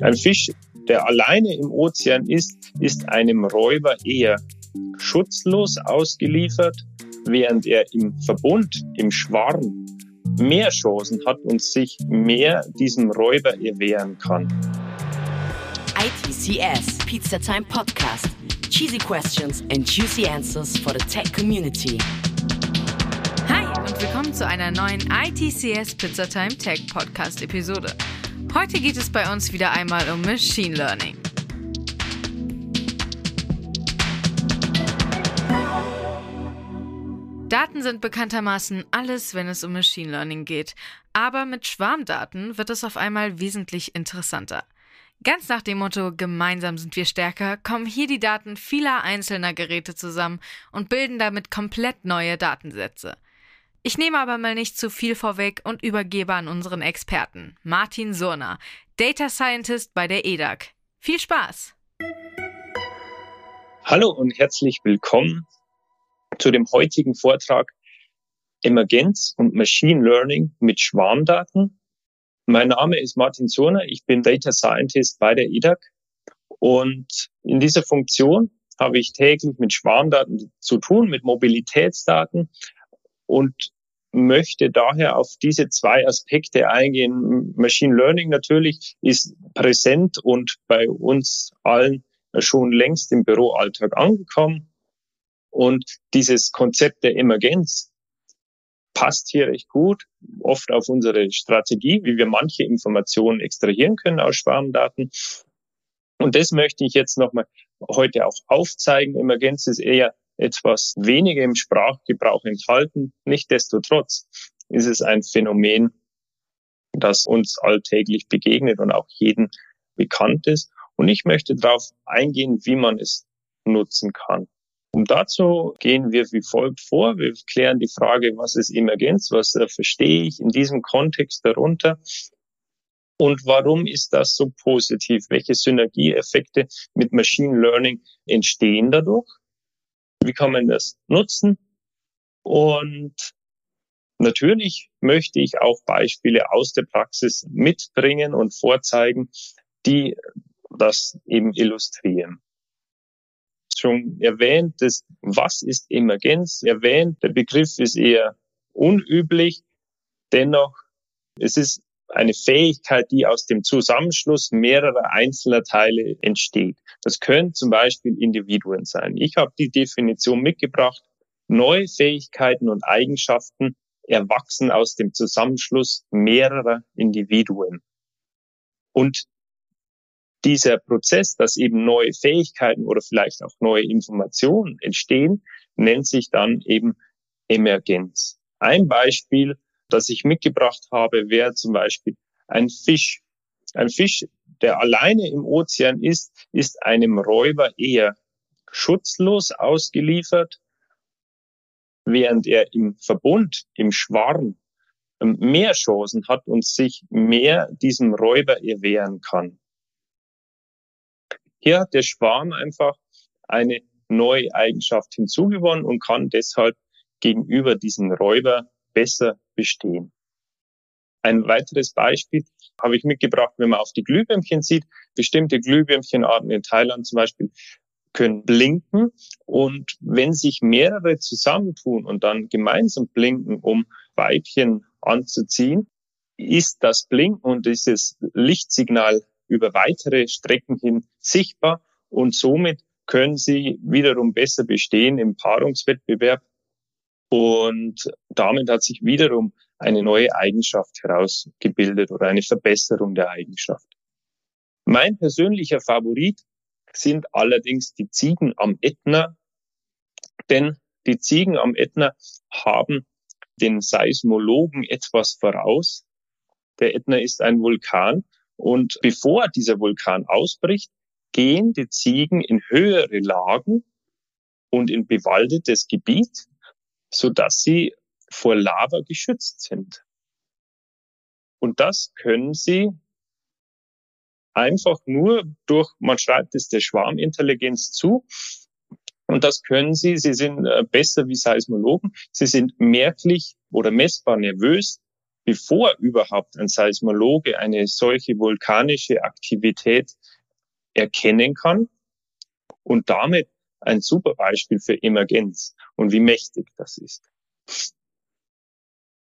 Ein Fisch, der alleine im Ozean ist, ist einem Räuber eher schutzlos ausgeliefert, während er im Verbund, im Schwarm mehr Chancen hat und sich mehr diesem Räuber erwehren kann. ITCS Pizza Time Podcast. Cheesy questions and juicy answers for the tech community. Und willkommen zu einer neuen ITCS Pizza Time Tech Podcast Episode. Heute geht es bei uns wieder einmal um Machine Learning. Daten sind bekanntermaßen alles, wenn es um Machine Learning geht. Aber mit Schwarmdaten wird es auf einmal wesentlich interessanter. Ganz nach dem Motto Gemeinsam sind wir stärker kommen hier die Daten vieler einzelner Geräte zusammen und bilden damit komplett neue Datensätze. Ich nehme aber mal nicht zu viel vorweg und übergebe an unseren Experten, Martin Surner, Data Scientist bei der EDAG. Viel Spaß! Hallo und herzlich willkommen zu dem heutigen Vortrag Emergenz und Machine Learning mit Schwarmdaten. Mein Name ist Martin Surner, ich bin Data Scientist bei der EDAG und in dieser Funktion habe ich täglich mit Schwarmdaten zu tun, mit Mobilitätsdaten, und möchte daher auf diese zwei Aspekte eingehen. Machine Learning natürlich ist präsent und bei uns allen schon längst im Büroalltag angekommen. Und dieses Konzept der Emergenz passt hier recht gut, oft auf unsere Strategie, wie wir manche Informationen extrahieren können aus Schwarmdaten. Und das möchte ich jetzt nochmal heute auch aufzeigen. Emergenz ist eher etwas weniger im Sprachgebrauch enthalten. Nichtsdestotrotz ist es ein Phänomen, das uns alltäglich begegnet und auch jedem bekannt ist. Und ich möchte darauf eingehen, wie man es nutzen kann. Und dazu gehen wir wie folgt vor. Wir klären die Frage, was ist Emergenz, was äh, verstehe ich in diesem Kontext darunter und warum ist das so positiv? Welche Synergieeffekte mit Machine Learning entstehen dadurch? Wie kann man das nutzen? Und natürlich möchte ich auch Beispiele aus der Praxis mitbringen und vorzeigen, die das eben illustrieren. Schon erwähnt, das, was ist Emergenz? Erwähnt, der Begriff ist eher unüblich. Dennoch, es ist eine Fähigkeit, die aus dem Zusammenschluss mehrerer einzelner Teile entsteht. Das können zum Beispiel Individuen sein. Ich habe die Definition mitgebracht. Neue Fähigkeiten und Eigenschaften erwachsen aus dem Zusammenschluss mehrerer Individuen. Und dieser Prozess, dass eben neue Fähigkeiten oder vielleicht auch neue Informationen entstehen, nennt sich dann eben Emergenz. Ein Beispiel das ich mitgebracht habe, wäre zum Beispiel ein Fisch. Ein Fisch, der alleine im Ozean ist, ist einem Räuber eher schutzlos ausgeliefert, während er im Verbund, im Schwarm ähm, mehr Chancen hat und sich mehr diesem Räuber erwehren kann. Hier hat der Schwarm einfach eine neue Eigenschaft hinzugewonnen und kann deshalb gegenüber diesem Räuber besser bestehen. Ein weiteres Beispiel habe ich mitgebracht, wenn man auf die Glühwürmchen sieht. Bestimmte Glühwürmchenarten in Thailand zum Beispiel können blinken und wenn sich mehrere zusammentun und dann gemeinsam blinken, um Weibchen anzuziehen, ist das Blinken und dieses Lichtsignal über weitere Strecken hin sichtbar und somit können sie wiederum besser bestehen im Paarungswettbewerb und damit hat sich wiederum eine neue Eigenschaft herausgebildet oder eine Verbesserung der Eigenschaft. Mein persönlicher Favorit sind allerdings die Ziegen am Ätna, denn die Ziegen am Ätna haben den Seismologen etwas voraus. Der Ätna ist ein Vulkan und bevor dieser Vulkan ausbricht, gehen die Ziegen in höhere Lagen und in bewaldetes Gebiet so dass sie vor Lava geschützt sind. Und das können sie einfach nur durch, man schreibt es der Schwarmintelligenz zu, und das können sie, sie sind äh, besser wie Seismologen, sie sind merklich oder messbar nervös, bevor überhaupt ein Seismologe eine solche vulkanische Aktivität erkennen kann und damit ein super Beispiel für Emergenz und wie mächtig das ist.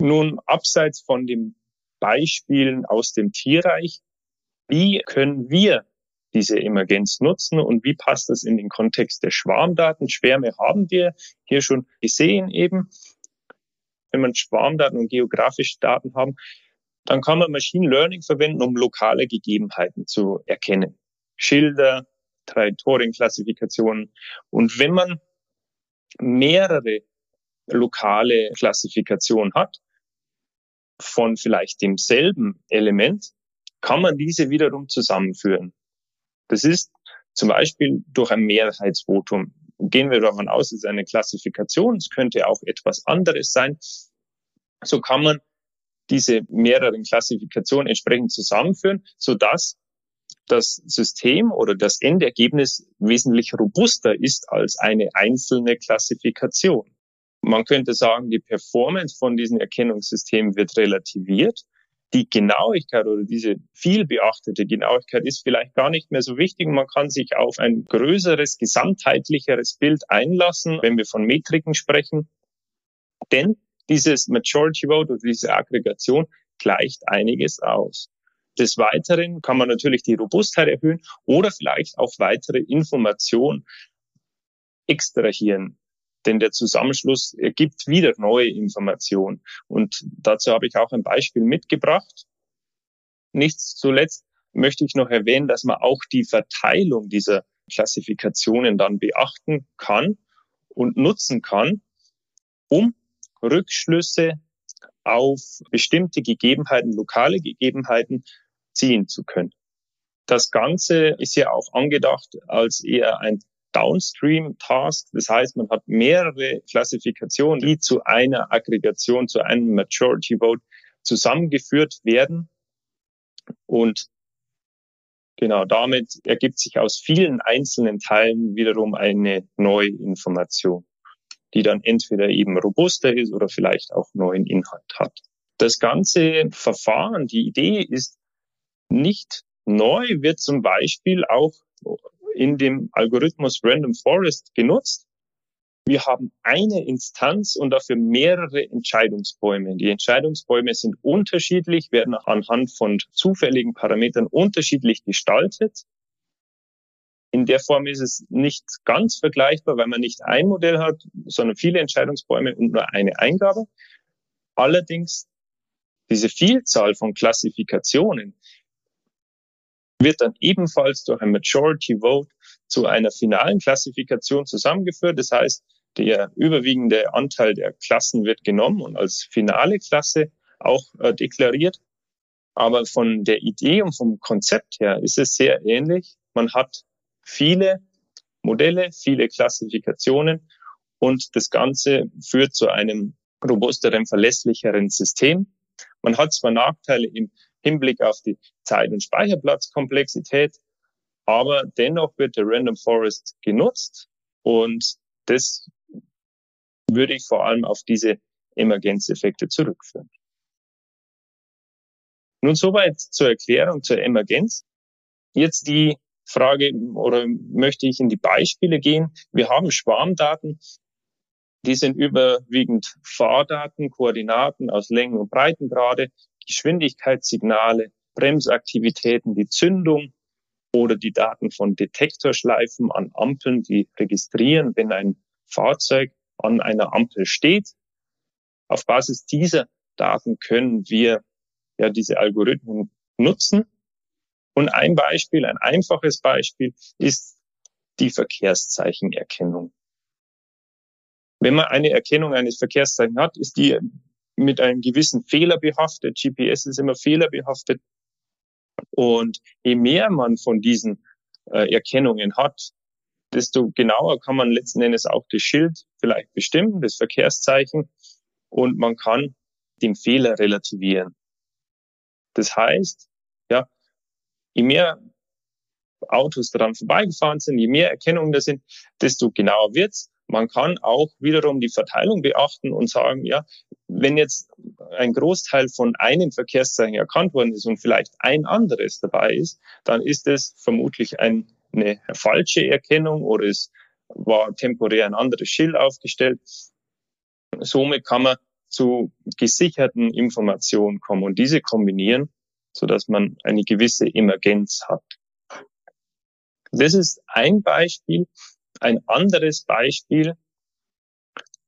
Nun, abseits von den Beispielen aus dem Tierreich, wie können wir diese Emergenz nutzen und wie passt das in den Kontext der Schwarmdaten? Schwärme haben wir hier schon gesehen eben. Wenn man Schwarmdaten und geografische Daten haben, dann kann man Machine Learning verwenden, um lokale Gegebenheiten zu erkennen. Schilder, Trajektorienklassifikationen. Und wenn man mehrere lokale Klassifikationen hat, von vielleicht demselben Element, kann man diese wiederum zusammenführen. Das ist zum Beispiel durch ein Mehrheitsvotum. Gehen wir davon aus, es ist eine Klassifikation, es könnte auch etwas anderes sein. So kann man diese mehreren Klassifikationen entsprechend zusammenführen, so dass das System oder das Endergebnis wesentlich robuster ist als eine einzelne Klassifikation. Man könnte sagen, die Performance von diesen Erkennungssystemen wird relativiert. Die Genauigkeit oder diese viel beachtete Genauigkeit ist vielleicht gar nicht mehr so wichtig. Man kann sich auf ein größeres, gesamtheitlicheres Bild einlassen, wenn wir von Metriken sprechen. Denn dieses Majority Vote oder diese Aggregation gleicht einiges aus. Des Weiteren kann man natürlich die Robustheit erhöhen oder vielleicht auch weitere Informationen extrahieren. Denn der Zusammenschluss ergibt wieder neue Informationen. Und dazu habe ich auch ein Beispiel mitgebracht. Nichts zuletzt möchte ich noch erwähnen, dass man auch die Verteilung dieser Klassifikationen dann beachten kann und nutzen kann, um Rückschlüsse auf bestimmte Gegebenheiten, lokale Gegebenheiten ziehen zu können. Das Ganze ist ja auch angedacht als eher ein Downstream-Task. Das heißt, man hat mehrere Klassifikationen, die zu einer Aggregation, zu einem Majority Vote zusammengeführt werden. Und genau damit ergibt sich aus vielen einzelnen Teilen wiederum eine neue Information, die dann entweder eben robuster ist oder vielleicht auch neuen Inhalt hat. Das ganze Verfahren, die Idee ist nicht neu, wird zum Beispiel auch in dem Algorithmus Random Forest genutzt. Wir haben eine Instanz und dafür mehrere Entscheidungsbäume. Die Entscheidungsbäume sind unterschiedlich, werden anhand von zufälligen Parametern unterschiedlich gestaltet. In der Form ist es nicht ganz vergleichbar, weil man nicht ein Modell hat, sondern viele Entscheidungsbäume und nur eine Eingabe. Allerdings diese Vielzahl von Klassifikationen wird dann ebenfalls durch ein Majority Vote zu einer finalen Klassifikation zusammengeführt. Das heißt, der überwiegende Anteil der Klassen wird genommen und als finale Klasse auch äh, deklariert. Aber von der Idee und vom Konzept her ist es sehr ähnlich. Man hat viele Modelle, viele Klassifikationen und das Ganze führt zu einem robusteren, verlässlicheren System. Man hat zwar Nachteile im Hinblick auf die Zeit- und Speicherplatzkomplexität. Aber dennoch wird der Random Forest genutzt und das würde ich vor allem auf diese Emergenzeffekte zurückführen. Nun soweit zur Erklärung zur Emergenz. Jetzt die Frage oder möchte ich in die Beispiele gehen. Wir haben Schwarmdaten, die sind überwiegend Fahrdaten, Koordinaten aus Längen und Breitengrade, Geschwindigkeitssignale, Bremsaktivitäten, die Zündung oder die Daten von Detektorschleifen an Ampeln, die registrieren, wenn ein Fahrzeug an einer Ampel steht. Auf Basis dieser Daten können wir ja diese Algorithmen nutzen. Und ein Beispiel, ein einfaches Beispiel ist die Verkehrszeichenerkennung. Wenn man eine Erkennung eines Verkehrszeichens hat, ist die mit einem gewissen Fehler behaftet. GPS ist immer fehlerbehaftet. Und je mehr man von diesen äh, Erkennungen hat, desto genauer kann man letzten Endes auch das Schild vielleicht bestimmen, das Verkehrszeichen, und man kann den Fehler relativieren. Das heißt, ja, je mehr Autos daran vorbeigefahren sind, je mehr Erkennungen da sind, desto genauer wird's. Man kann auch wiederum die Verteilung beachten und sagen, ja, wenn jetzt ein Großteil von einem Verkehrszeichen erkannt worden ist und vielleicht ein anderes dabei ist, dann ist es vermutlich ein, eine falsche Erkennung oder es war temporär ein anderes Schild aufgestellt. Somit kann man zu gesicherten Informationen kommen und diese kombinieren, so dass man eine gewisse Emergenz hat. Das ist ein Beispiel. Ein anderes Beispiel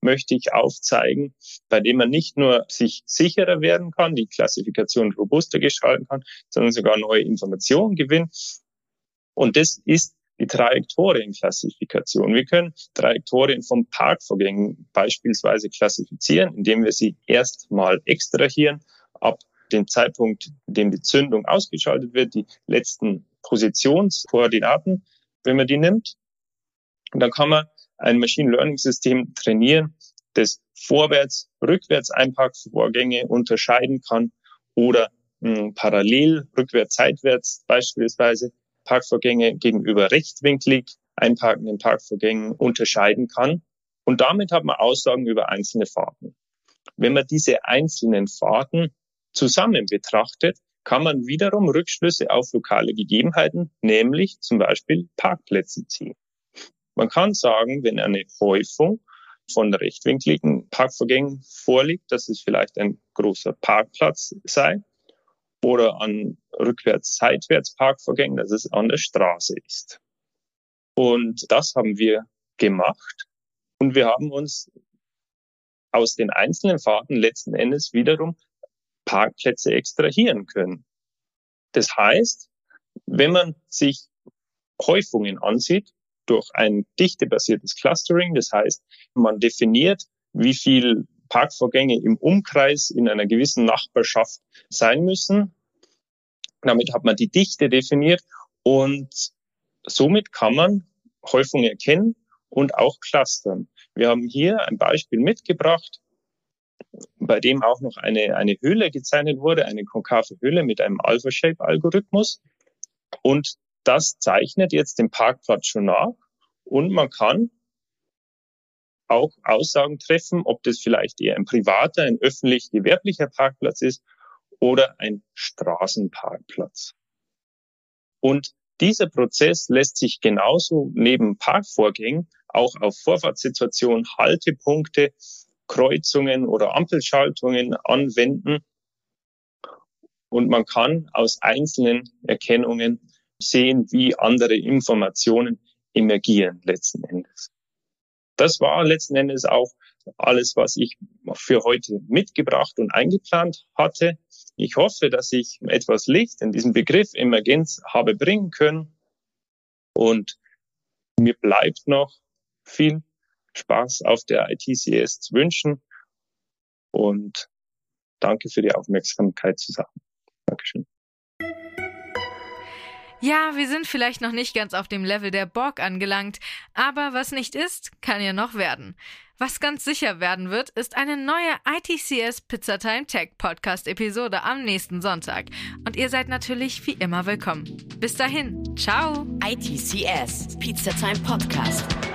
möchte ich aufzeigen, bei dem man nicht nur sich sicherer werden kann, die Klassifikation robuster gestalten kann, sondern sogar neue Informationen gewinnt. Und das ist die Trajektorienklassifikation. Wir können Trajektorien von Parkvorgängen beispielsweise klassifizieren, indem wir sie erstmal extrahieren, ab dem Zeitpunkt, in dem die Zündung ausgeschaltet wird, die letzten Positionskoordinaten, wenn man die nimmt. Und dann kann man ein Machine Learning System trainieren, das vorwärts, rückwärts Einparkvorgänge unterscheiden kann oder hm, parallel, rückwärts, seitwärts beispielsweise Parkvorgänge gegenüber rechtwinklig einparkenden Parkvorgängen unterscheiden kann. Und damit hat man Aussagen über einzelne Fahrten. Wenn man diese einzelnen Fahrten zusammen betrachtet, kann man wiederum Rückschlüsse auf lokale Gegebenheiten, nämlich zum Beispiel Parkplätze ziehen. Man kann sagen, wenn eine Häufung von rechtwinkligen Parkvorgängen vorliegt, dass es vielleicht ein großer Parkplatz sei oder an rückwärts-seitwärts Parkvorgängen, dass es an der Straße ist. Und das haben wir gemacht und wir haben uns aus den einzelnen Fahrten letzten Endes wiederum Parkplätze extrahieren können. Das heißt, wenn man sich Häufungen ansieht durch ein dichtebasiertes Clustering, das heißt, man definiert, wie viel Parkvorgänge im Umkreis in einer gewissen Nachbarschaft sein müssen. Damit hat man die Dichte definiert und somit kann man Häufungen erkennen und auch clustern. Wir haben hier ein Beispiel mitgebracht, bei dem auch noch eine, eine Höhle gezeichnet wurde, eine konkave Höhle mit einem Alpha-Shape-Algorithmus. Und das zeichnet jetzt den Parkplatz schon nach. Und man kann auch Aussagen treffen, ob das vielleicht eher ein privater, ein öffentlich-gewerblicher Parkplatz ist oder ein Straßenparkplatz. Und dieser Prozess lässt sich genauso neben Parkvorgängen auch auf Vorfahrtssituationen, Haltepunkte, Kreuzungen oder Ampelschaltungen anwenden. Und man kann aus einzelnen Erkennungen sehen, wie andere Informationen emergieren letzten Endes. Das war letzten Endes auch alles, was ich für heute mitgebracht und eingeplant hatte. Ich hoffe, dass ich etwas Licht in diesen Begriff Emergenz habe bringen können. Und mir bleibt noch viel Spaß auf der ITCS zu wünschen. Und danke für die Aufmerksamkeit zusammen. Dankeschön. Ja, wir sind vielleicht noch nicht ganz auf dem Level der Borg angelangt, aber was nicht ist, kann ja noch werden. Was ganz sicher werden wird, ist eine neue ITCS Pizzatime Tech Podcast Episode am nächsten Sonntag. Und ihr seid natürlich wie immer willkommen. Bis dahin, ciao! ITCS Pizzatime Podcast.